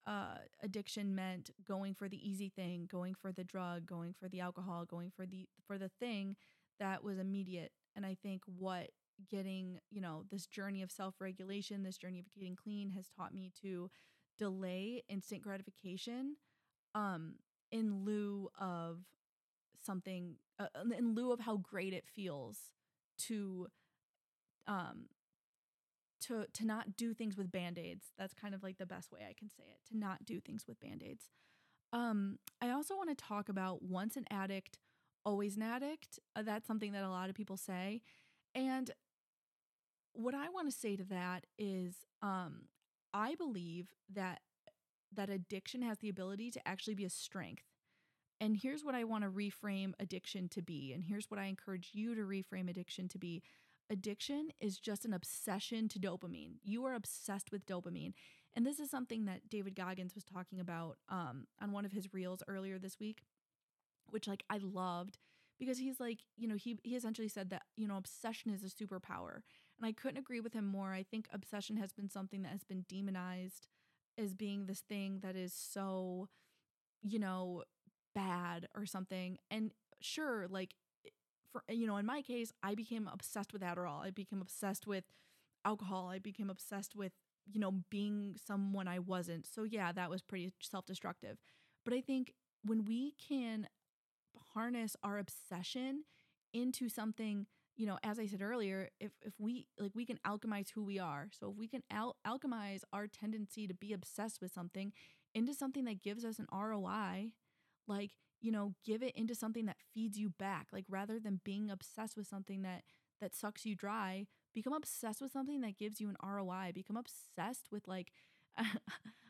uh, addiction meant going for the easy thing, going for the drug, going for the alcohol, going for the for the thing that was immediate. And I think what getting, you know, this journey of self-regulation, this journey of getting clean has taught me to delay instant gratification um in lieu of something uh, in lieu of how great it feels to um to to not do things with band-aids. That's kind of like the best way I can say it. To not do things with band-aids. Um I also want to talk about once an addict, always an addict. Uh, that's something that a lot of people say. And what I want to say to that is um I believe that that addiction has the ability to actually be a strength. And here's what I want to reframe addiction to be. And here's what I encourage you to reframe addiction to be addiction is just an obsession to dopamine. You are obsessed with dopamine. And this is something that David Goggins was talking about um, on one of his reels earlier this week, which like I loved because he's like, you know, he he essentially said that, you know, obsession is a superpower. And I couldn't agree with him more. I think obsession has been something that has been demonized as being this thing that is so, you know, bad or something. And sure, like for you know in my case i became obsessed with adderall i became obsessed with alcohol i became obsessed with you know being someone i wasn't so yeah that was pretty self-destructive but i think when we can harness our obsession into something you know as i said earlier if if we like we can alchemize who we are so if we can al- alchemize our tendency to be obsessed with something into something that gives us an roi like you know, give it into something that feeds you back. Like rather than being obsessed with something that that sucks you dry, become obsessed with something that gives you an ROI. Become obsessed with like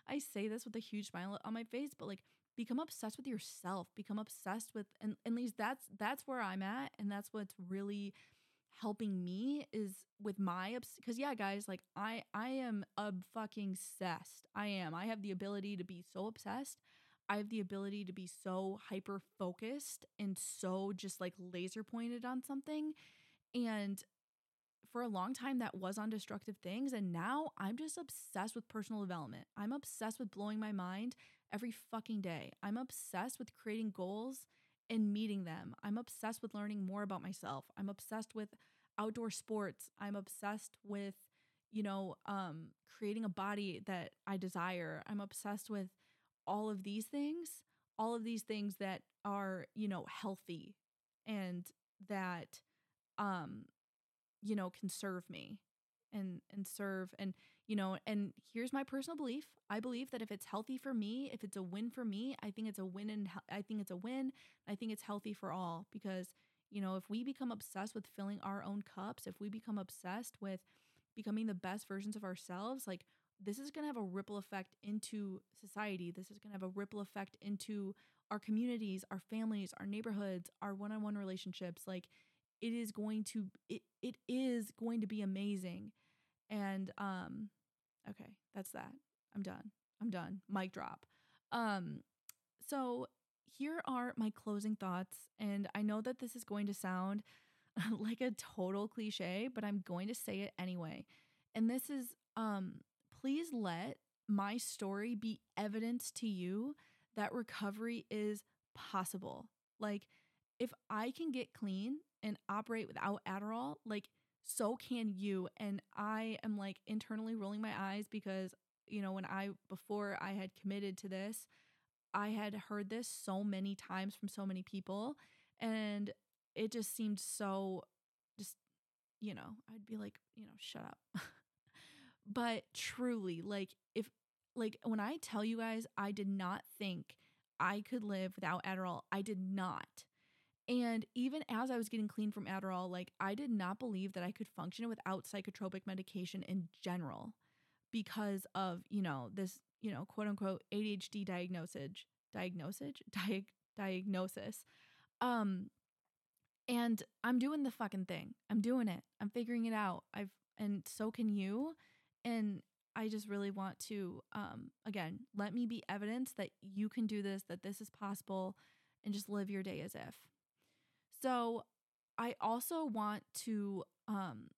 I say this with a huge smile on my face, but like become obsessed with yourself. Become obsessed with and at least that's that's where I'm at and that's what's really helping me is with my obs- because yeah guys like i i am a fucking obsessed i am i have the ability to be so obsessed I have the ability to be so hyper focused and so just like laser pointed on something. And for a long time, that was on destructive things. And now I'm just obsessed with personal development. I'm obsessed with blowing my mind every fucking day. I'm obsessed with creating goals and meeting them. I'm obsessed with learning more about myself. I'm obsessed with outdoor sports. I'm obsessed with, you know, um, creating a body that I desire. I'm obsessed with all of these things, all of these things that are, you know, healthy and that, um, you know, can serve me and and serve and you know and here's my personal belief i believe that if it's healthy for me if it's a win for me i think it's a win and i think it's a win i think it's healthy for all because you know if we become obsessed with filling our own cups if we become obsessed with becoming the best versions of ourselves like this is going to have a ripple effect into society. This is going to have a ripple effect into our communities our families our neighborhoods our one-on-one relationships. Like it is going to it, it is going to be amazing and um okay that's that. I'm done. I'm done. Mic drop. Um so here are my closing thoughts and i know that this is going to sound like a total cliche but i'm going to say it anyway. And this is um please let my story be evidence to you that recovery is possible. Like if i can get clean and operate without Adderall, like so can you. And I am like internally rolling my eyes because, you know, when I, before I had committed to this, I had heard this so many times from so many people. And it just seemed so, just, you know, I'd be like, you know, shut up. but truly, like, if, like, when I tell you guys, I did not think I could live without Adderall, I did not. And even as I was getting clean from Adderall, like I did not believe that I could function without psychotropic medication in general because of, you know, this, you know, quote unquote ADHD diagnosis, diagnosis, Diag- diagnosis. Um and I'm doing the fucking thing. I'm doing it. I'm figuring it out. I've and so can you. And I just really want to um again, let me be evidence that you can do this, that this is possible and just live your day as if. So I also want to um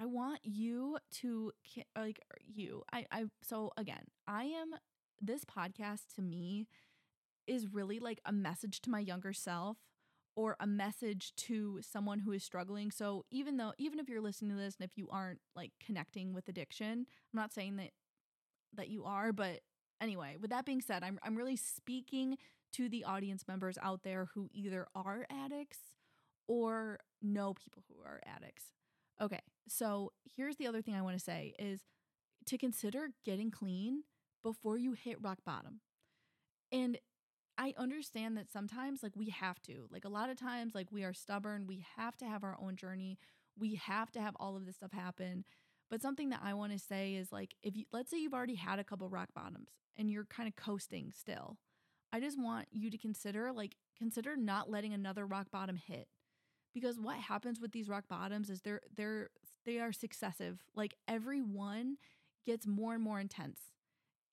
I want you to like you. I I so again, I am this podcast to me is really like a message to my younger self or a message to someone who is struggling. So even though even if you're listening to this and if you aren't like connecting with addiction, I'm not saying that that you are, but anyway, with that being said, I'm I'm really speaking to the audience members out there who either are addicts or know people who are addicts. Okay, so here's the other thing I want to say is to consider getting clean before you hit rock bottom. And I understand that sometimes like we have to. Like a lot of times like we are stubborn, we have to have our own journey. We have to have all of this stuff happen. But something that I want to say is like if you let's say you've already had a couple rock bottoms and you're kind of coasting still. I just want you to consider like consider not letting another rock bottom hit because what happens with these rock bottoms is they're they're they are successive. Like every one gets more and more intense.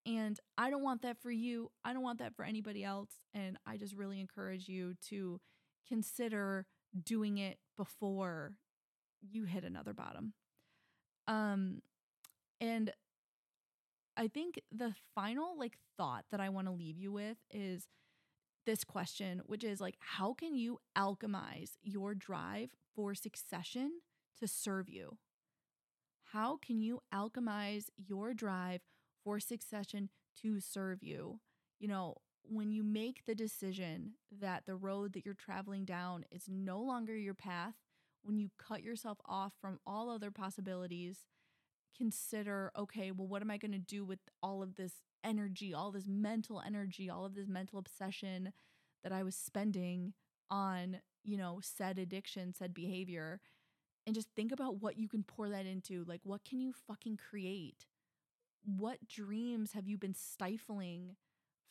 And I don't want that for you. I don't want that for anybody else. And I just really encourage you to consider doing it before you hit another bottom. Um and I think the final like thought that I want to leave you with is this question, which is like, how can you alchemize your drive for succession to serve you? How can you alchemize your drive for succession to serve you? You know, when you make the decision that the road that you're traveling down is no longer your path, when you cut yourself off from all other possibilities, consider okay, well, what am I going to do with all of this energy, all this mental energy, all of this mental obsession that I was spending on, you know, said addiction, said behavior. And just think about what you can pour that into. Like, what can you fucking create? What dreams have you been stifling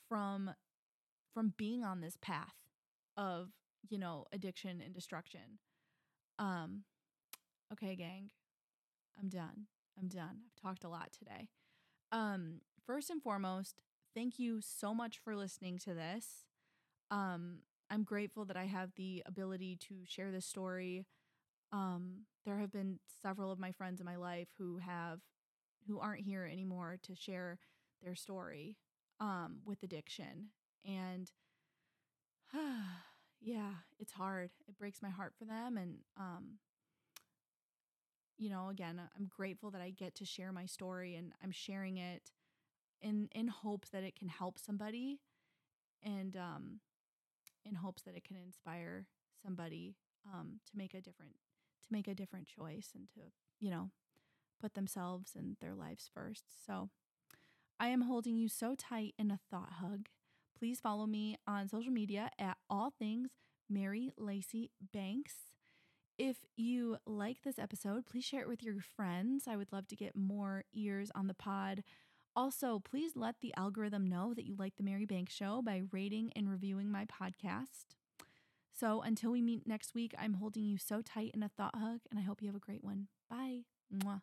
from from being on this path of, you know, addiction and destruction? Um, okay, gang. I'm done. I'm done. I've talked a lot today. Um, first and foremost, thank you so much for listening to this. Um, I'm grateful that I have the ability to share this story. Um, there have been several of my friends in my life who have who aren't here anymore to share their story um, with addiction, and yeah, it's hard. It breaks my heart for them, and um, you know, again, I'm grateful that I get to share my story and I'm sharing it in in hopes that it can help somebody and um in hopes that it can inspire somebody um to make a different to make a different choice and to, you know, put themselves and their lives first. So, I am holding you so tight in a thought hug. Please follow me on social media at all things Mary Lacey Banks. If you like this episode, please share it with your friends. I would love to get more ears on the pod. Also, please let the algorithm know that you like the Mary Bank Show by rating and reviewing my podcast. So until we meet next week, I'm holding you so tight in a thought hug, and I hope you have a great one. Bye. Mwah.